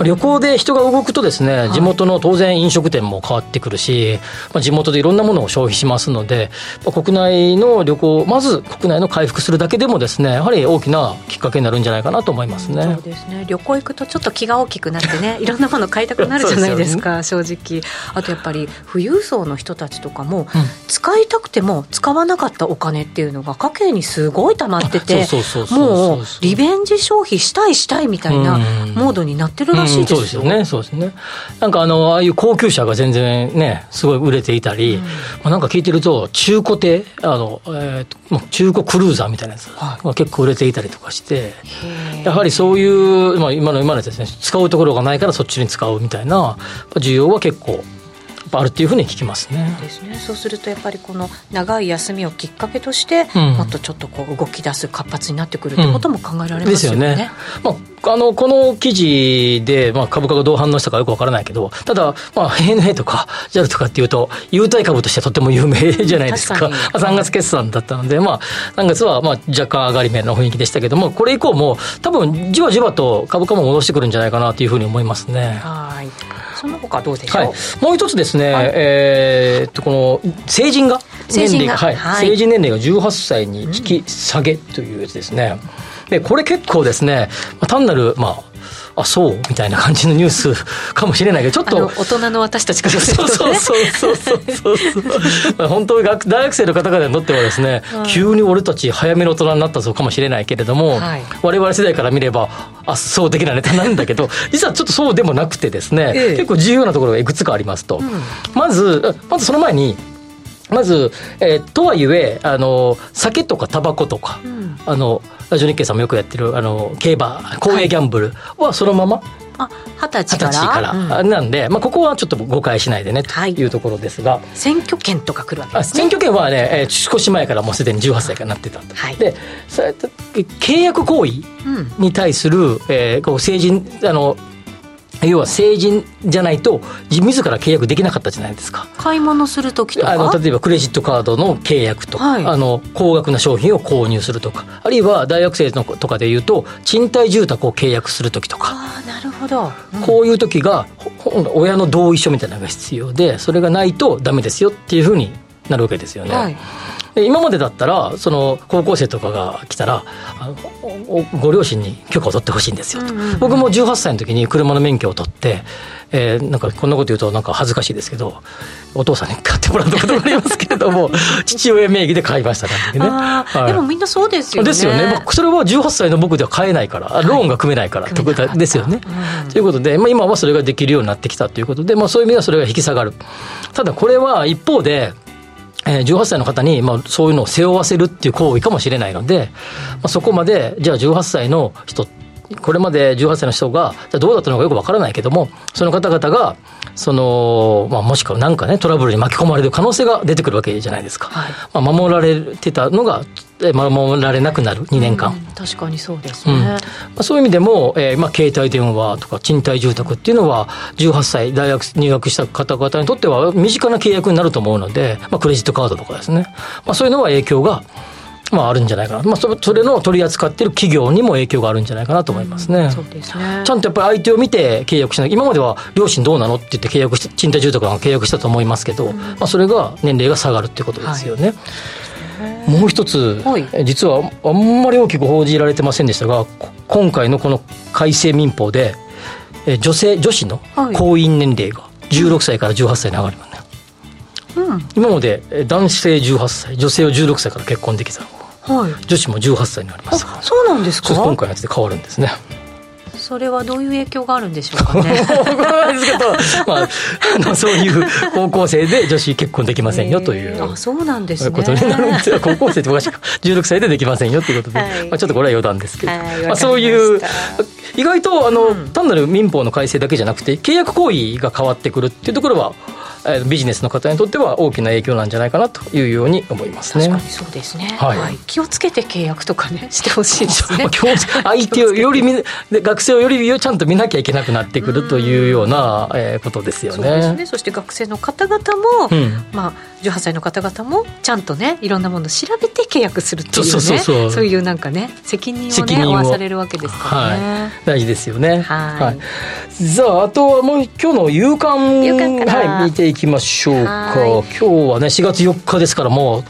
Speaker 1: あ、旅行で人が動くとですね、地元の当然飲食店も変わってくるし、まあ、地元でいろんなものを消費しますので、国内の旅行、まず国内の回復するだけでもですね、やはり大きなきっかけになるんじゃないかなと思いますね。
Speaker 3: そうですね。旅行行くとちょっと気が大きくなってね、*laughs* いろんなもの買いたくなるじゃないですか、ね、正直。あとやっぱり富裕層の人たちとかも、うん、使いたくても使わなかったお金っていうのが家計にすごい溜まってて、もうリベンジ消費したいしたいみたいなモードになってるらしいですよ。うんうん、そうですよ
Speaker 1: ね。そうですね。なんかあのああいう高級車が全然ねすごい売れていたり、まあなんか聞いてると中古艇あのえっ、ー、と中古クルーザーみたいなやつが結構売れていたりとかして、やはりそういう、まあ、今の今のやつですね、使うところがないからそっちに使うみたいな需要は結構あるっていうふうに聞きますね。
Speaker 3: ですね。そうするとやっぱりこの長い休みをきっかけとして、うん、もっとちょっとこう動き出す活発になってくるってことも考えられますよね。うん、ですよね。
Speaker 1: まああのこの記事で、まあ、株価がどう反応したかよくわからないけど、ただ、まあ、ANA とか JAL とかっていうと、優待株としてはとても有名じゃないですか、か3月決算だったので、まあ、3月はまあ若干上がり目の雰囲気でしたけども、これ以降も、多分じわじわと株価も戻してくるんじゃないかなというふうに思いますね。
Speaker 3: はいその他どうでしょう、はい、
Speaker 1: もう一つですね、はい、えー、っとこの成人が
Speaker 3: 年齢が、
Speaker 1: はい、はい、成人年齢が18歳に引き下げというやつですね、うん、でこれ結構ですね単なるまああそう？みたいな感じのニュース *laughs* かもしれないけどちょっと。
Speaker 3: 大人の私たちから
Speaker 1: すると、ね、そうそうそうそうそう。そ *laughs* う本当学大学生の方々にとってはですね、はい、急に俺たち早めの大人になったぞかもしれないけれども、はい、我々世代から見ればあそう的なネタなんだけど *laughs* 実はちょっとそうでもなくてですね、ええ、結構重要なところがいくつかありますと、うん、まずまずその前にまず、えー、とはいえあの酒とかタバコとか、うん、あのラジオ日経さんもよくやってるあの競馬公営ギャンブルはそのまま、はい。
Speaker 3: あ二十歳から？歳
Speaker 1: から、うん、なんで、まあ、ここはちょっと誤解しないでねとい。うところですが、はい、
Speaker 3: 選挙権とか来るわけです、
Speaker 1: ね、選挙権はね、えー、少し前からもうすでに18歳からなってた、はい、で契約行為に対する、うん、えー、こう政治あの要は成人じゃないと自ら契約できなかったじゃないですか。
Speaker 3: 買い物する時とか？
Speaker 1: あの例えばクレジットカードの契約とか、はい、あの高額な商品を購入するとか。あるいは大学生のとかでいうと賃貸住宅を契約する時とか。
Speaker 3: あなるほど、
Speaker 1: うん、こういう時が親の同意書みたいなのが必要でそれがないとダメですよっていうふうになるわけですよね、はい。今までだったらその高校生とかが来たらご両親に許可を取ってほしいんですよと、うんうんうん、僕も18歳の時に車の免許を取って、えー、なんかこんなこと言うとなんか恥ずかしいですけどお父さんに買ってもらったことがありますけれども *laughs* 父親名義で買いましたね、
Speaker 3: はい、でもみんなそうですよね。
Speaker 1: ですよね。それは18歳の僕では買えないから、ローンが組めないからってことですよね、うん、ということで、まあ、今はそれができるようになってきたということで、まあ、そういう意味ではそれが引き下がる。ただこれは一方でえー、18歳の方に、まあ、そういうのを背負わせるっていう行為かもしれないので、まあ、そこまで、じゃあ18歳の人、これまで18歳の人が、じゃどうだったのかよくわからないけども、その方々が、その、まあ、もしくはなんかね、トラブルに巻き込まれる可能性が出てくるわけじゃないですか。はい、まあ、守られてたのが、守られなくなる2年間、うん、
Speaker 3: 確かにそうですね、うん、ま
Speaker 1: あ、そういう意味でも、えーまあ、携帯電話とか賃貸住宅っていうのは18歳大学入学した方々にとっては身近な契約になると思うので、まあ、クレジットカードとかですね、まあ、そういうのは影響がまあ、あるんじゃないかな、まあ、それの取り扱っている企業にも影響があるんじゃないかなと思いますね、うん、そうですね。ちゃんとやっぱり相手を見て契約しない、今までは両親どうなのって言って契約し賃貸住宅が契約したと思いますけど、うん、まあ、それが年齢が下がるっていうことですよね。はいもう一つ、はい、実はあんまり大きく報じられてませんでしたが今回のこの改正民法で女性女子の婚姻年齢が16歳から18歳に上がりますね、うん、今まで男性18歳女性は16歳から結婚できたはい、女子も18歳になります。
Speaker 3: そうなんですか？
Speaker 1: 今回のやつで変わるんですね
Speaker 3: それはどういう影響があるんでしょうかね。
Speaker 1: まあ、あのそういう高校生で女子結婚できませんよという、
Speaker 3: あそうなんですね。
Speaker 1: ことになるんです高校生って昔16歳でできませんよということで、はい、まあ、ちょっとこれは余談ですけど、はい、まあ、そういう意外とあの、うん、単なる民法の改正だけじゃなくて契約行為が変わってくるっていうところはビジネスの方にとっては大きな影響なんじゃないかなというように思いますね。
Speaker 3: 確かにそうですね。はい。はい、気をつけて契約とかねしてほしいですね。*laughs*
Speaker 1: 相手をより見学生をよりちゃんと見なきゃいけなくなってくるというような、えー、ことですよね。そうですね。
Speaker 3: そして学生の方々も、うん、まあ18歳の方々もちゃんとねいろんなものを調べて契約するっていうねそういうなんかね責任をね負わされるわけですからね、はい、
Speaker 1: 大事ですよね。はい、さああとはもう今日の夕刊夕刊はい。見ていきましょうか。今日はね4月4日ですからもう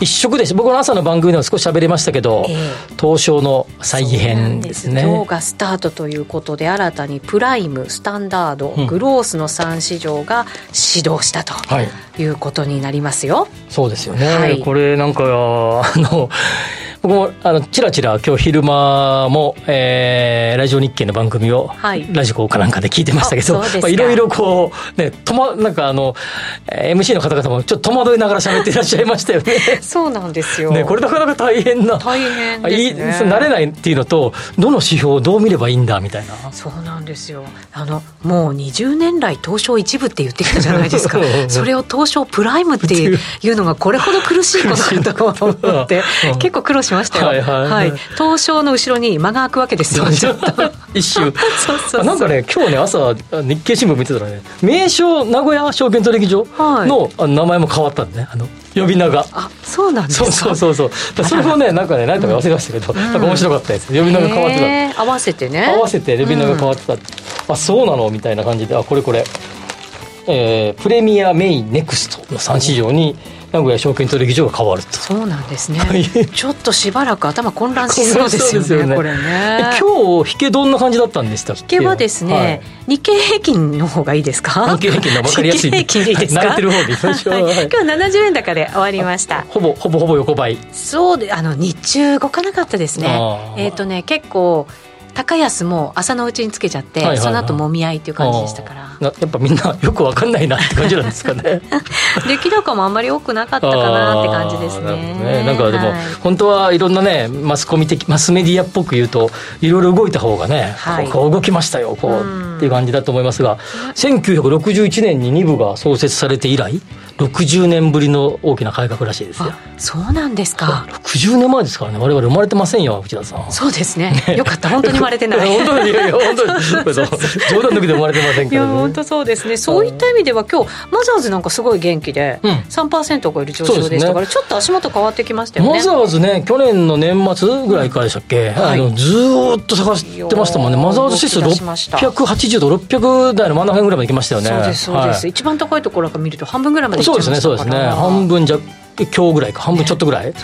Speaker 1: 一色です僕の朝の番組でも少し喋りましたけど、えー、東証の再編ですね。
Speaker 3: 今日がスタートということで新たにプライムスタンダード、うん、グロースの3市場が始動したとい。うことになりますよ、はい、
Speaker 1: そうですよね、はい、これなんかあの僕もあのちらちら今日昼間も、えー、ラジオ日経の番組を、はい、ラジコかなんかで聞いてましたけど、まあ、いろいろこうねとまなんかあの MC の方々もちょっと戸惑いながら喋っていらっしゃいましたよね。*laughs*
Speaker 3: そうなんですよ、
Speaker 1: ね、これなかなか大変な。
Speaker 3: 大変ですね。
Speaker 1: 慣れないっていうのとどの指標をどう見ればいいんだみたいな。
Speaker 3: そうなんですよ。あのもう20年来東証一部って言ってきたじゃないですか。*laughs* それを東証プライムっていう *laughs* のがこれほど苦しいことかと思って結構苦労しましたよ、はいはい。はい、東証の後ろに間が空くわけですよ。*laughs*
Speaker 1: 一瞬 *laughs* そうそうなんかね今日ね朝日経新聞見てたらね名称名古屋証券取引所の,、はい、名前も変わったんでね。あの呼び名が。
Speaker 3: あそうなんです
Speaker 1: か？そうそうそう。そうそれもねなんかね何とか忘れましたけど、うん、なんか面白かったです。呼び名が変わって
Speaker 3: た。合わせてね。
Speaker 1: 合わせて呼び名が変わってた、うん、あそうなの？みたいな感じであこれこれ。えー、プレミアメインネクストの3市場に、うん名古屋証券取引所が変わると。
Speaker 3: そうなんですね。ちょっとしばらく頭混乱しそうですよねよね。これね。
Speaker 1: 今日引けどんな感じだったんでしたっ
Speaker 3: け引けはですね、はい、日経平均の方がいいですか？
Speaker 1: 日経平均の分かりやすい。
Speaker 3: 日経平均でいいですか？慣
Speaker 1: れてる方でいきましょう、はい、
Speaker 3: 今日70円高で終わりました。
Speaker 1: ほぼほぼほぼ横ばい。
Speaker 3: そうであの日中動かなかったですね。えっ、ー、とね結構高安も朝のうちにつけちゃって、はいはいはい、その後もみ合いっていう感じでしたから。
Speaker 1: やっぱみんなよくわかんないなって感じなんですかね。
Speaker 3: 出来高もあんまり多くなかったかなって感じですね。
Speaker 1: ね。なんかでも、はい、本当はいろんなねマスコミ的マスメディアっぽく言うといろいろ動いた方がね、はい、こう動きましたよこうっていう感じだと思いますが1961年に2部が創設されて以来60年ぶりの大きな改革らしいですよ。
Speaker 3: そうなんですか。
Speaker 1: 60年前ですからね。我々生まれてませんよ内田さん。
Speaker 3: そうですね。よかった。本当に生まれてない。*laughs*
Speaker 1: 本当にいやいや本当に冗談抜きで生まれてませんから、
Speaker 3: ね、いや本当そうですね。そういった意味では今日マザーズなんかすごい元気で、うん、3%を超える上昇でしたから、ね、ちょっと足元変わってきましたよね。
Speaker 1: マザーズね去年の年末ぐらいからでしたっけ、うん。はい、あのずっと探してましたもんね。マザーズ指数680度600台の真ん中ぐらいまで来ましたよね。
Speaker 3: そうですそうです、はい、一番高いところから見ると半分ぐらいまで
Speaker 1: そうですねそうですね。半分弱今日ぐらいか半分ちょっとぐらい、ね、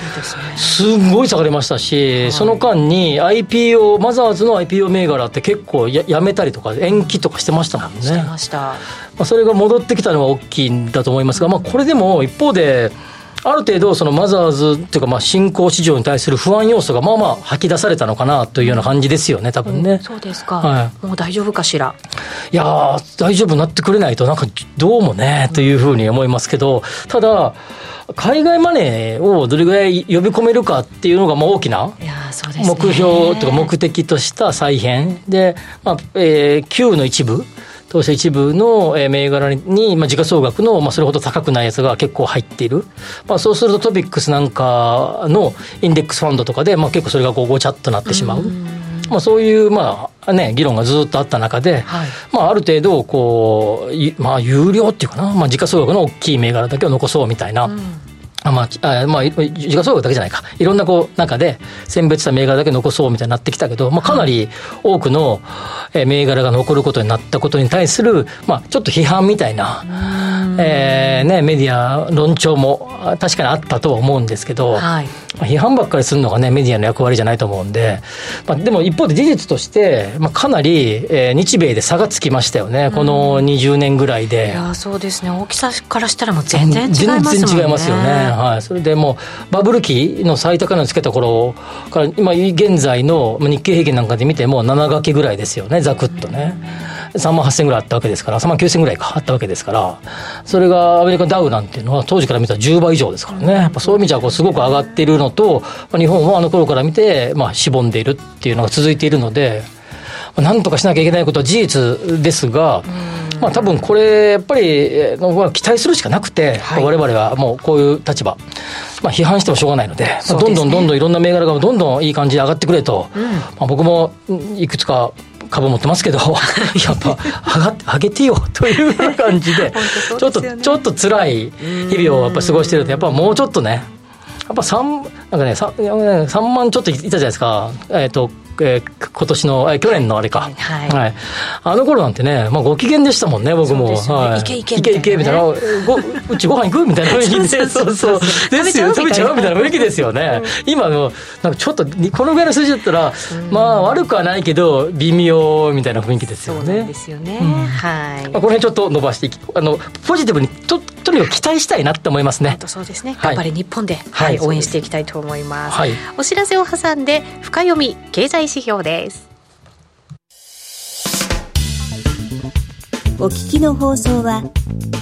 Speaker 1: すごい下がりましたし、はい、その間に IPO マザーズの IPO 銘柄って結構ややめたりとか延期とかしてましたもんね。して
Speaker 3: ました、ま
Speaker 1: あ、それが戻ってきたのは大きいんだと思いますが、まあ、これでも一方である程度そのマザーズっていうかまあ新興市場に対する不安要素がまあまあ吐き出されたのかなというような感じですよね多分ね、うん、
Speaker 3: そうですか、はい、もう大丈夫かしら？
Speaker 1: いや大丈夫になってくれないとなんかどうもねというふうに思いますけどただ海外マネーをどれぐらい呼び込めるかっていうのがまあ大きな目標とか目的とした再編で、まあえー、Q の一部っ当社一部の銘柄に、まあ、時価総額の、まあ、それほど高くないやつが結構入っている、まあ、そうするとトピックスなんかのインデックスファンドとかで、まあ、結構それがこうごちゃっとなってしまう。まあ、そういう、まあね、議論がずっとあった中で、はい、まあ、ある程度こう、まあ、有料っていうかな、まあ、時価総額の大きい銘柄だけを残そうみたいな。うんあまあ、あまあ、時価総額だけじゃないか。いろんなこう、中で選別した銘柄だけ残そうみたいになってきたけど、まあ、かなり多くの銘柄が残ることになったことに対する、まあ、ちょっと批判みたいな、えー、ね、メディア論調も確かにあったとは思うんですけど、はい、批判ばっかりするのがね、メディアの役割じゃないと思うんで、まあ、でも一方で事実として、まあ、かなり、えー、日米で差がつきましたよね、この20年ぐらいで。
Speaker 3: いや、そうですね。大きさからしたらもう全然違いますね。全
Speaker 1: 然違いますよね。はい、それでもうバブル期の最高値をつけた頃から今現在の日経平均なんかで見ても7掛けぐらいですよねざくっとね3万8000ぐらいあったわけですから3万9000ぐらいかあったわけですからそれがアメリカダウなんていうのは当時から見たら10倍以上ですからねやっぱそういう意味じゃこうすごく上がっているのと日本もあの頃から見てまあしぼんでいるっていうのが続いているのでなんとかしなきゃいけないことは事実ですが、まあ多分これ、やっぱり、期待するしかなくて、はい、我々はもうこういう立場、まあ批判してもしょうがないので、でね、どんどんどんどんいろんな銘柄がどんどんいい感じで上がってくれと、うん、まあ僕もいくつか株持ってますけど、*laughs* やっぱ上が上げてよという感じで、ちょっと、ちょっと辛い日々をやっぱ過ごしてると、やっぱもうちょっとね、やっぱ3、なんかね、3, 3万ちょっといたじゃないですか、えっ、ー、と、えー、今年の、えー、去年のあれか、はい、はい、あの頃なんてね、まあ、ご機嫌でしたもんね、僕も。ね、
Speaker 3: はい、いけいけみたい
Speaker 1: けいけみたいな、ごうちご飯行く？みたいな雰囲気で、*laughs* そうそう、ですよ、食べちゃう？みたいな。雰囲気ですよね。今の、なんかちょっと、このぐらいの数字だったら、まあ、悪くはないけど、微妙みたいな雰囲気ですよね。そう
Speaker 3: ですよね。うん、はい。まあ、
Speaker 1: この辺ちょっと伸ばしていき、あの、ポジティブにと、とにかく期待したいなって思いますね。
Speaker 3: そうですね。頑張れ日本で、はい、応援していきたいと思います。はい、お知らせを挟んで、深読み経済指標です。
Speaker 5: お聞きの放送は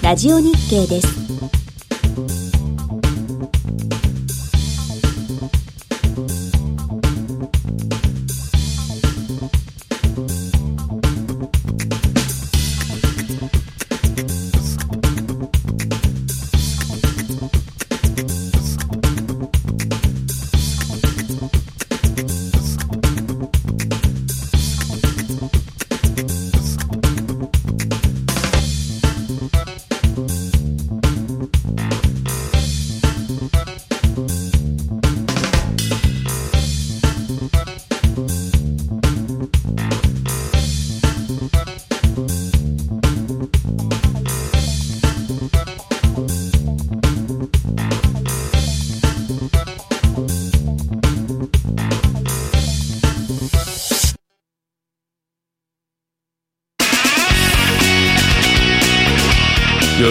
Speaker 5: ラジオ日経です。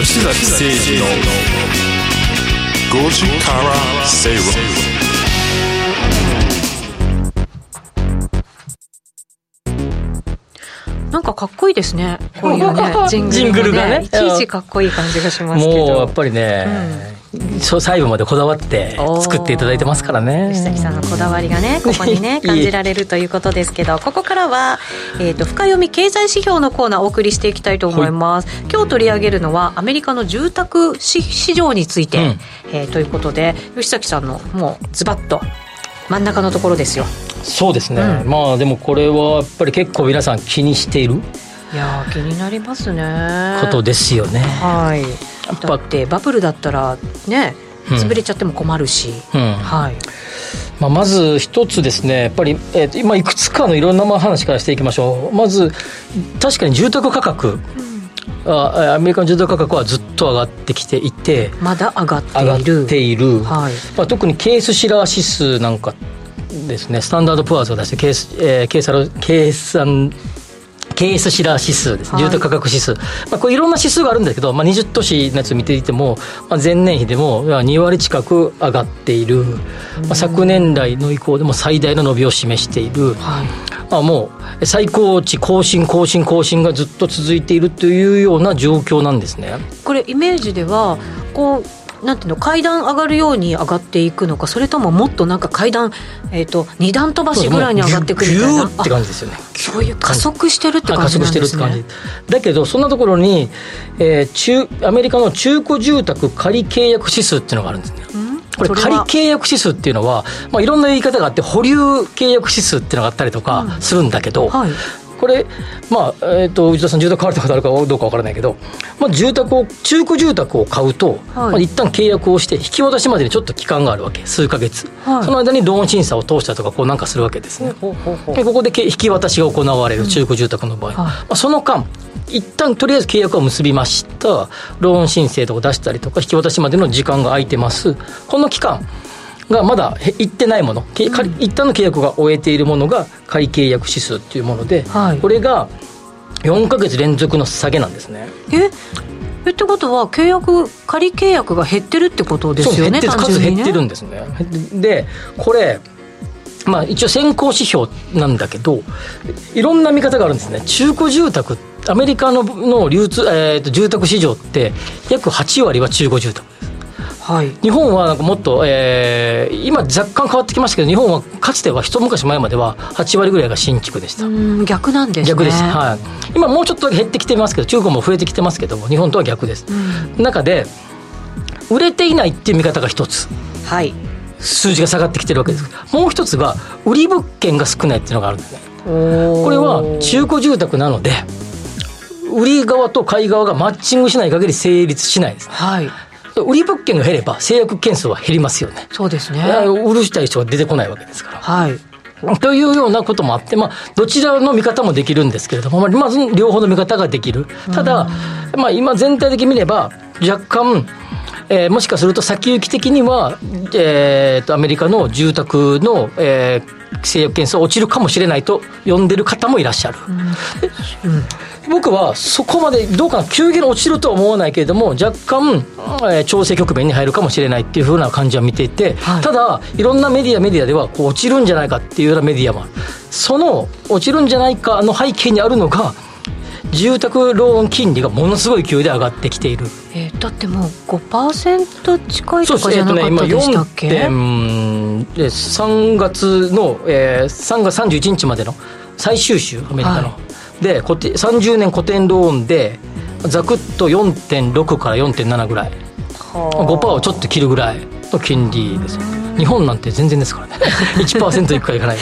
Speaker 4: 吉崎誠二の5時から正論
Speaker 3: なんかかっこいいですね。こういう *laughs* ね。ジングルがね。いちいちかっこいい感じがしますけど。
Speaker 1: もうやっぱりね、うん細部までこだわって作っていただいてますからね。
Speaker 3: 吉崎さんのこだわりがね *laughs* ここにね感じられるということですけどここからは、えーと、深読み経済指標のコーナーをお送りしていきたいと思います、はい、今日取り上げるのはアメリカの住宅市場について、うん、えー、ということで吉崎さんのもうズバッと真ん中のところですよ。
Speaker 1: そうですね、うん、まあでもこれはやっぱり結構皆さん気にしている
Speaker 3: いや気になりますね。
Speaker 1: ことですよね。
Speaker 3: はい。だってバブルだったらね潰れちゃっても困るし、うん、はい。
Speaker 1: まあ、まず一つですね、やっぱり、えー、今いくつかのいろんな話からしていきましょう。まず、確かに住宅価格、うん、あアメリカの住宅価格はずっと上がってきていて、
Speaker 3: まだ上がっている。
Speaker 1: はい。まあ、特にケースシラー指数なんかですね、スタンダードプアーズが出して計、えー、計算計算ケースシラー指数です、住宅価格指数、まあ、これいろんな指数があるんだけど、まあ、20都市のやつ見ていても、まあ、前年比でも2割近く上がっている、まあ、昨年来の以降でも最大の伸びを示している、はい、まあ、もう最高値更新更新更新がずっと続いているというような状況なんですね。
Speaker 3: これイメージではこうなんていうの階段上がるように上がっていくのかそれとももっとなんか階段、えーと、二段飛ばしぐらいに上がっていくみたいな。
Speaker 1: って感じですよね。
Speaker 3: そういう加速してるって感じなんですね。加速してるって感
Speaker 1: じ。だけどそんなところに、えー、中アメリカの中古住宅仮契約指数っていうのがあるんですね、これ仮契約指数っていうのは、まあ、いろんな言い方があって保留契約指数っていうのがあったりとかするんだけど、うんはいこれ、まあ、えっ、ー、と、内田さん、住宅買われたことあるかどうかわからないけど、まあ、住宅を、中古住宅を買うと、はいまあ、一旦契約をして、引き渡しまでにちょっと期間があるわけ、数か月。はい、その間にローン審査を通したとか、こうなんかするわけですね。ほうほうほうでここで引き渡しが行われる、中古住宅の場合。うんはい、まあ、その間、一旦とりあえず契約を結びました、ローン申請とか出したりとか、引き渡しまでの時間が空いてます。この期間、がまだいってないもの、うん、一旦の契約が終えているものが仮契約指数っていうもので、はい、これが4か月連続の下げなんですね。
Speaker 3: え？えってことは契約仮契約が減ってるってことですよね
Speaker 1: 数減ってるんですね。でこれまあ一応先行指標なんだけどいろんな見方があるんですね。中古住宅アメリカのの流通、えーと住宅市場って約8割は中古住宅はい、日本はなんかもっと、えー、今、若干変わってきましたけど、日本はかつては一昔前までは8割ぐらいが新築でした。
Speaker 3: 逆なんです、ね、
Speaker 1: 逆です、はい、今、もうちょっと減ってきてますけど、中古も増えてきてますけども、日本とは逆です。中で売れていないっていう見方が一つ、はい、数字が下がってきてるわけです。もう一つが売り物件が少ないっていうのがあるんですね。これは中古住宅なので売り側と買い側がマッチングしない限り成立しないです、はい売り物件が減れば制約件数は減りますよね。
Speaker 3: そうですね。
Speaker 1: 売るしたい人が出てこないわけですから。はい。というようなこともあって、まあ、どちらの見方もできるんですけれども、まず両方の見方ができる。ただ、まあ、今全体的に見れば、若干、えー、もしかすると先行き的には、えー、とアメリカの住宅の、えー、制約件数落ちるかもしれないと呼んでる方もいらっしゃる。うん、うん僕はそこまでどうかな急激に落ちるとは思わないけれども若干、えー、調整局面に入るかもしれないっていうふうな感じは見ていて、はい、ただいろんなメディアメディアではこう落ちるんじゃないかっていうようなメディアもあるその落ちるんじゃないかの背景にあるのが住宅ローン金利がものすごい勢いで上がってきている、
Speaker 3: えー、だってもう5%近いとかじゃなかったでしたっけ、ね、
Speaker 1: 3月の、えー、3月31日までの最終週アメリカの、はいで固定30年固定ローンでざくっと4.6から4.7ぐらい。5%をちょっと切るぐらいの金利ですよ日本なんて全然ですからね。*laughs* 1%いくかいかない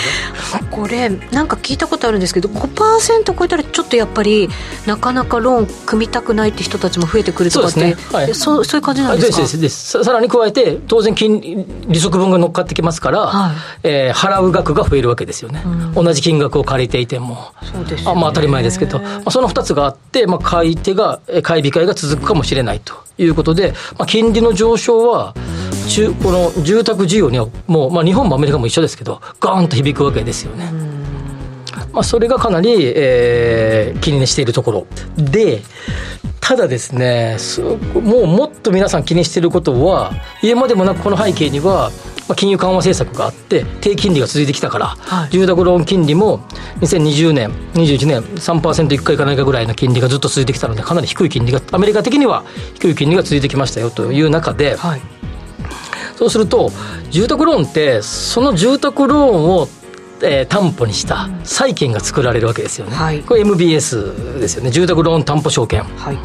Speaker 3: これなんか聞いたことあるんですけど5%超えたらちょっとやっぱりなかなかローン組みたくないって人たちも増えてくるとかってそうね、はい、そそういう感じなんですか？です
Speaker 1: ですさらに加えて当然金利息分が乗っかってきますから、はい、えー、払う額が増えるわけですよね、うん、同じ金額を借りていても。そうです、ね、あまあ当たり前ですけど、まあ、その2つがあって、まあ、買い手が買い控えが続くかもしれないということで、まあ、金利の上昇は中この住宅需要にはもう、まあ、日本もアメリカも一緒ですけどガーンと響くわけですよね。まあ、それがかなり、えー、気にしているところでただですねもうもっと皆さん気にしていることは言うまでもなくこの背景にはまあ、金融緩和政策があって低金利が続いてきたから、はい、住宅ローン金利も2020年21年3%いくかいかないかぐらいの金利がずっと続いてきたのでかなり低い金利がアメリカ的には低い金利が続いてきましたよという中で、はいそうすると住宅ローンってその住宅ローンをえー、担保にした債券が作られるわけですよね、はい、これ MBS ですよね。住宅ローン担保証券、はい、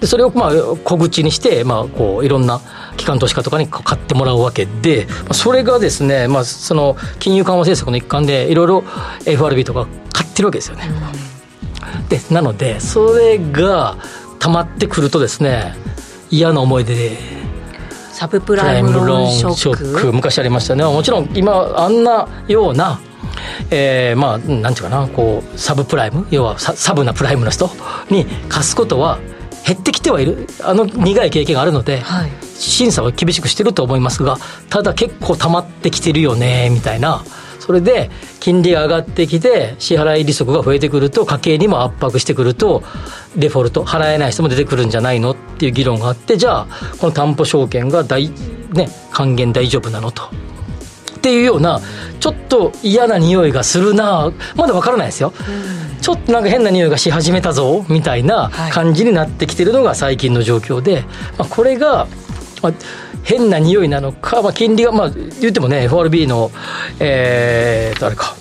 Speaker 1: でそれをまあ小口にして、まあ、こういろんな機関投資家とかに買ってもらうわけでそれがですね、まあ、その金融緩和政策の一環でいろいろ FRB とか買ってるわけですよね、うん、でなのでそれが溜まってくるとですね嫌な思い出で
Speaker 3: サブプライムローンショック？
Speaker 1: 昔ありましたね。もちろん今あんなようなえー、まあなんていうかなこうサブプライム？要はサブなプライムの人に貸すことは減ってきてはいる。あの苦い経験があるので、はい、審査は厳しくしてると思いますがただ結構溜まってきてるよねみたいなそれで金利が上がってきて支払い利息が増えてくると家計にも圧迫してくるとデフォルト払えない人も出てくるんじゃないのっていう議論があってじゃあこの担保証券が大、ね、還元大丈夫なのと。っていうようなちょっと嫌な匂いがするなまだ分からないですよ、ちょっとなんか変な匂いがし始めたぞみたいな感じになってきてるのが最近の状況で、まあ、これがまあ、変な匂いなのか、まあ、金利が、まあ、言ってもね、FRB の、えー、と、あれか、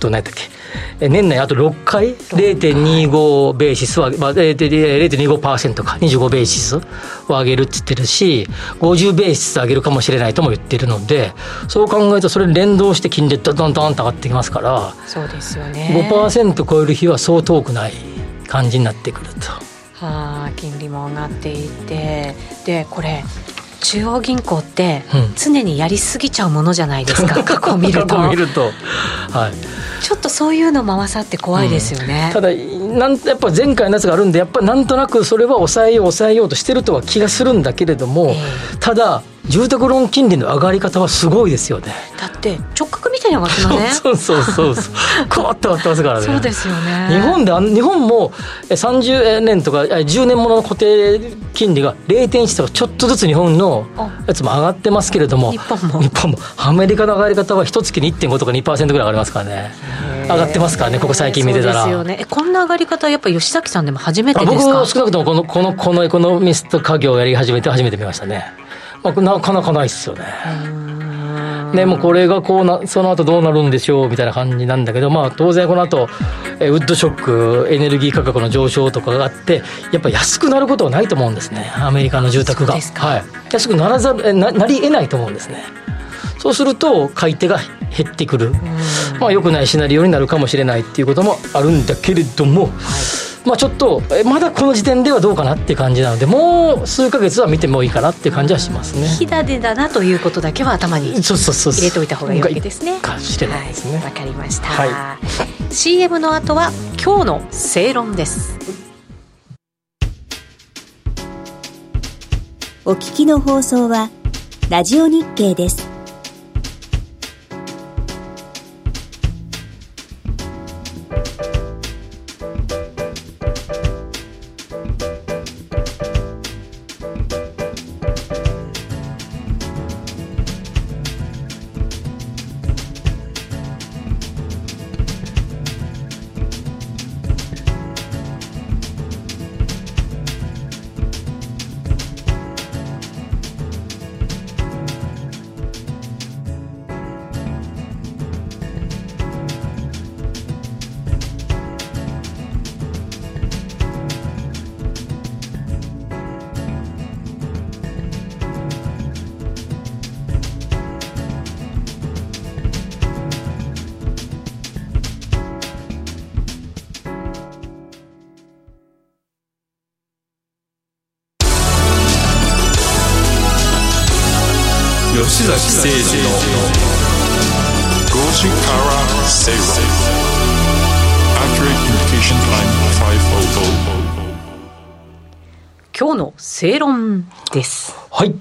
Speaker 1: どうなんやったっけ。年内あと6回、0.25ベーシスは、まあ、0.25%か、25ベーシスを上げるって言ってるし、50ベーシス上げるかもしれないとも言ってるので、そう考えると、それに連動して金利どんどんどんと上がってきますから、
Speaker 3: そうですよね。5%
Speaker 1: 超える日はそう遠くない感じになってくると。
Speaker 3: はあ、金利も上がっていて、で、これ、中央銀行って常にやりすぎちゃうものじゃないですか、うん、過去を見ると。
Speaker 1: 見ると、はい、
Speaker 3: ちょっとそういうの回さって怖いですよね、
Speaker 1: うん、ただなんやっぱ前回のやつがあるんでやっぱなんとなくそれは抑えよう抑えようとしてるとは気がするんだけれども、えー、ただ住宅ローン金利の上がり方はすごいですよね。
Speaker 3: だって直角みたいに上がってますね。*laughs*
Speaker 1: そうそうそうそう。こうって上がってますからね。
Speaker 3: そうですよね。
Speaker 1: 日本で日本も30年とか10年ものの固定金利が0.1とかちょっとずつ日本のやつも上がってますけれども
Speaker 3: 日本も。
Speaker 1: 日本も。アメリカの上がり方は一月に1.5とか2%ぐらい上がりますからね。上がってますからねここ最近見てたら。
Speaker 3: そうですよね。こんな上がり方やっぱ吉崎さんでも初めてですか？
Speaker 1: 僕少なくともこのこのこのエコノミスト家業をやり始めて初めて見ましたね。まあ、なかなかないっすよね。でもこれがこうな、その後どうなるんでしょうみたいな感じなんだけど、まあ当然この後、えウッドショック、エネルギー価格の上昇とかがあって、やっぱ安くなることはないと思うんですね、アメリカの住宅が。はい、安くならざるな、なり得ないと思うんですね。そうすると買い手が減ってくる、まあ良くないシナリオになるかもしれないっていうこともあるんだけれども、はいまあ、ちょっとまだこの時点ではどうかなっていう感じなのでもう数か月は見てもいいかなっていう感じはしますね。
Speaker 3: 火種だなということだけは頭に入れておいた方がいいわけですね。
Speaker 1: かもしれないですね。わ、
Speaker 3: はい、かりました、はい、CM の後は今日の正論です。
Speaker 5: お聞きの放送はラジオ日経です
Speaker 4: 吉崎誠二の5時から正論 Accurate Communication Time 500
Speaker 3: 今日の正論です
Speaker 1: はい。今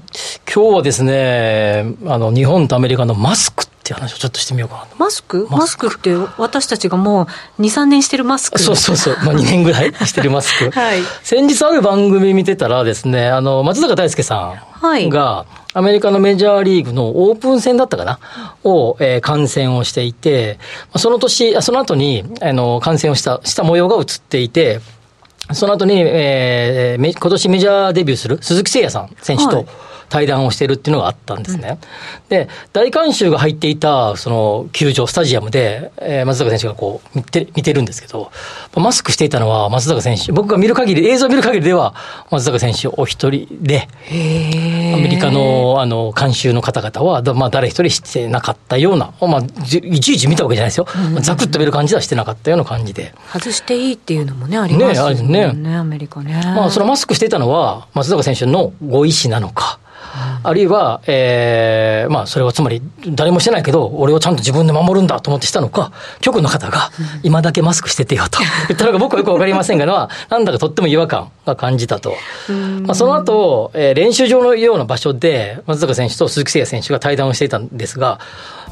Speaker 1: 日はですねあの日本とアメリカのマスクっていう話をちょっとしてみようかな
Speaker 3: マスク？マスク。って私たちがもう23年してるマスク？*laughs*
Speaker 1: そうそうそう、まあ、2年ぐらいしてるマスク、*laughs* はい、先日ある番組見てたらですねあの松坂大輔さんが、はい。アメリカのメジャーリーグのオープン戦だったかな？を、えー、観戦をしていて、その年、その後に、あの、観戦をした、した模様が映っていて、その後に、えー、今年メジャーデビューする鈴木誠也さん選手と、はい対談をしているっていうのがあったんですね。うん、で、大観衆が入っていた、その、球場、スタジアムで、えー、松坂選手がこう、見て、見てるんですけど、マスクしていたのは松坂選手、僕が見る限り、映像を見る限りでは、松坂選手お一人で、アメリカの、あの、観衆の方々は、まあ、誰一人してなかったような、まあ、いちいち見たわけじゃないですよ。うん、ざくっと見る感じはしてなかったような感じで。
Speaker 3: 外していいっていうのもね、ありますよね。ね、ねアメリカね。
Speaker 1: まあ、そのマスクしていたのは、松坂選手のご意思なのか、あるいは、えー、まあ、それはつまり、誰もしてないけど、俺をちゃんと自分で守るんだと思ってしたのか、局の方が、今だけマスクしててよと *laughs* 言ったのが僕はよくわかりませんが、なんだかとっても違和感が感じたと。まあ、その後、えー、練習場のような場所で、松坂選手と鈴木誠也選手が対談をしていたんですが、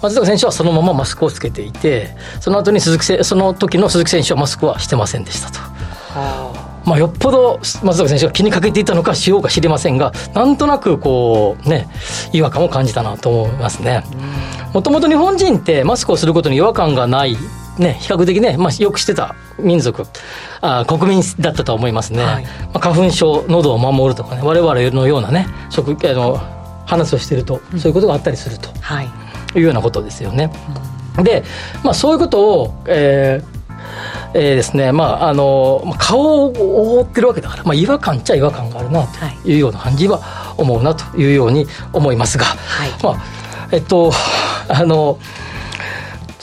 Speaker 1: 松坂選手はそのままマスクをつけていて、その後に鈴木その時の鈴木選手はマスクはしてませんでしたと。はあまあ、よっぽど松坂選手が気にかけていたのかしようか知りませんが、なんとなくこう、ね、違和感を感じたなと思いますね。もともと日本人ってマスクをすることに違和感がないね、比較的ね、まあ、よくしてた民族あ国民だったと思いますね、はい、まあ、花粉症喉を守るとかね我々のようなね食あの話をしてると、そういうことがあったりすると、はい、いうようなことですよね。うん、で、まあ、そういうことを、えーえー、ですねまああの顔を覆ってるわけだから、まあ、違和感っちゃ違和感があるなというような感じは思うなというように思いますが、はい、まあえっとあの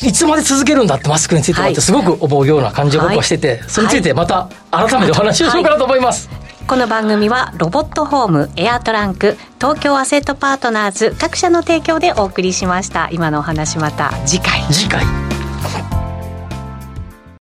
Speaker 1: いつまで続けるんだってマスクについてはってすごく思うような感じを僕はしてて、それについてまた改めてお話をしようかなと思います。
Speaker 3: この番組はロボットホームエアトランク東京アセットパートナーズ各社の提供でお送りしました。今のお話また次回。
Speaker 1: 次回